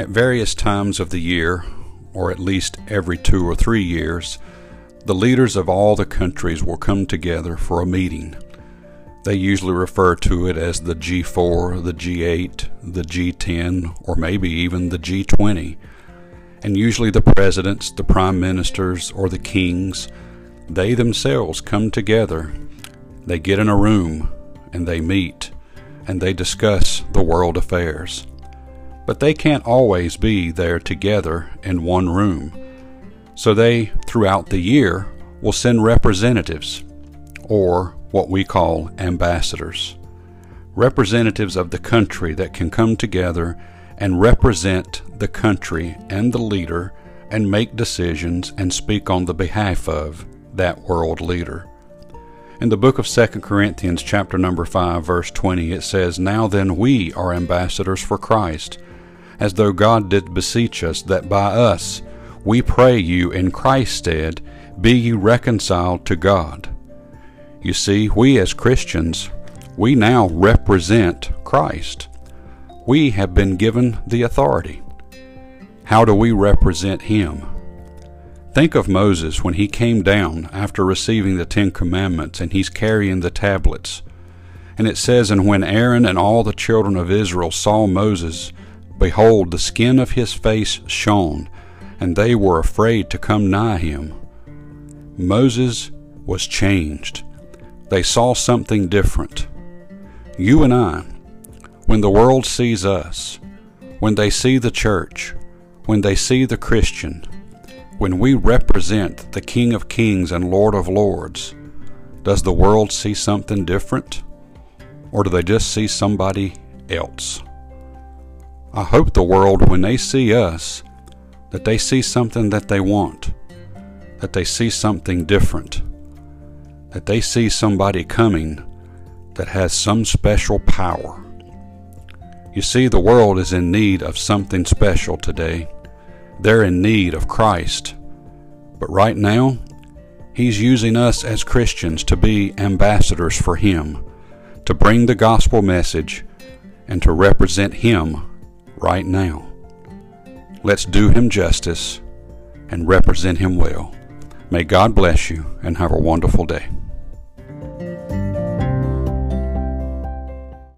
At various times of the year, or at least every two or three years, the leaders of all the countries will come together for a meeting. They usually refer to it as the G4, the G8, the G10, or maybe even the G20. And usually the presidents, the prime ministers, or the kings, they themselves come together. They get in a room and they meet and they discuss the world affairs. But they can't always be there together in one room. So they, throughout the year, will send representatives, or what we call ambassadors. Representatives of the country that can come together and represent the country and the leader and make decisions and speak on the behalf of that world leader. In the book of 2 Corinthians chapter number 5 verse 20 it says, "Now then we are ambassadors for Christ, as though God did beseech us that by us we pray you in Christ's stead be ye reconciled to God." You see, we as Christians, we now represent Christ. We have been given the authority. How do we represent Him? Think of Moses when he came down after receiving the Ten Commandments and he's carrying the tablets. And it says, And when Aaron and all the children of Israel saw Moses, behold, the skin of his face shone, and they were afraid to come nigh him. Moses was changed. They saw something different. You and I, when the world sees us, when they see the church, when they see the Christian, when we represent the King of Kings and Lord of Lords, does the world see something different? Or do they just see somebody else? I hope the world, when they see us, that they see something that they want, that they see something different, that they see somebody coming that has some special power. You see, the world is in need of something special today. They're in need of Christ. But right now, He's using us as Christians to be ambassadors for Him, to bring the gospel message, and to represent Him right now. Let's do Him justice and represent Him well. May God bless you and have a wonderful day.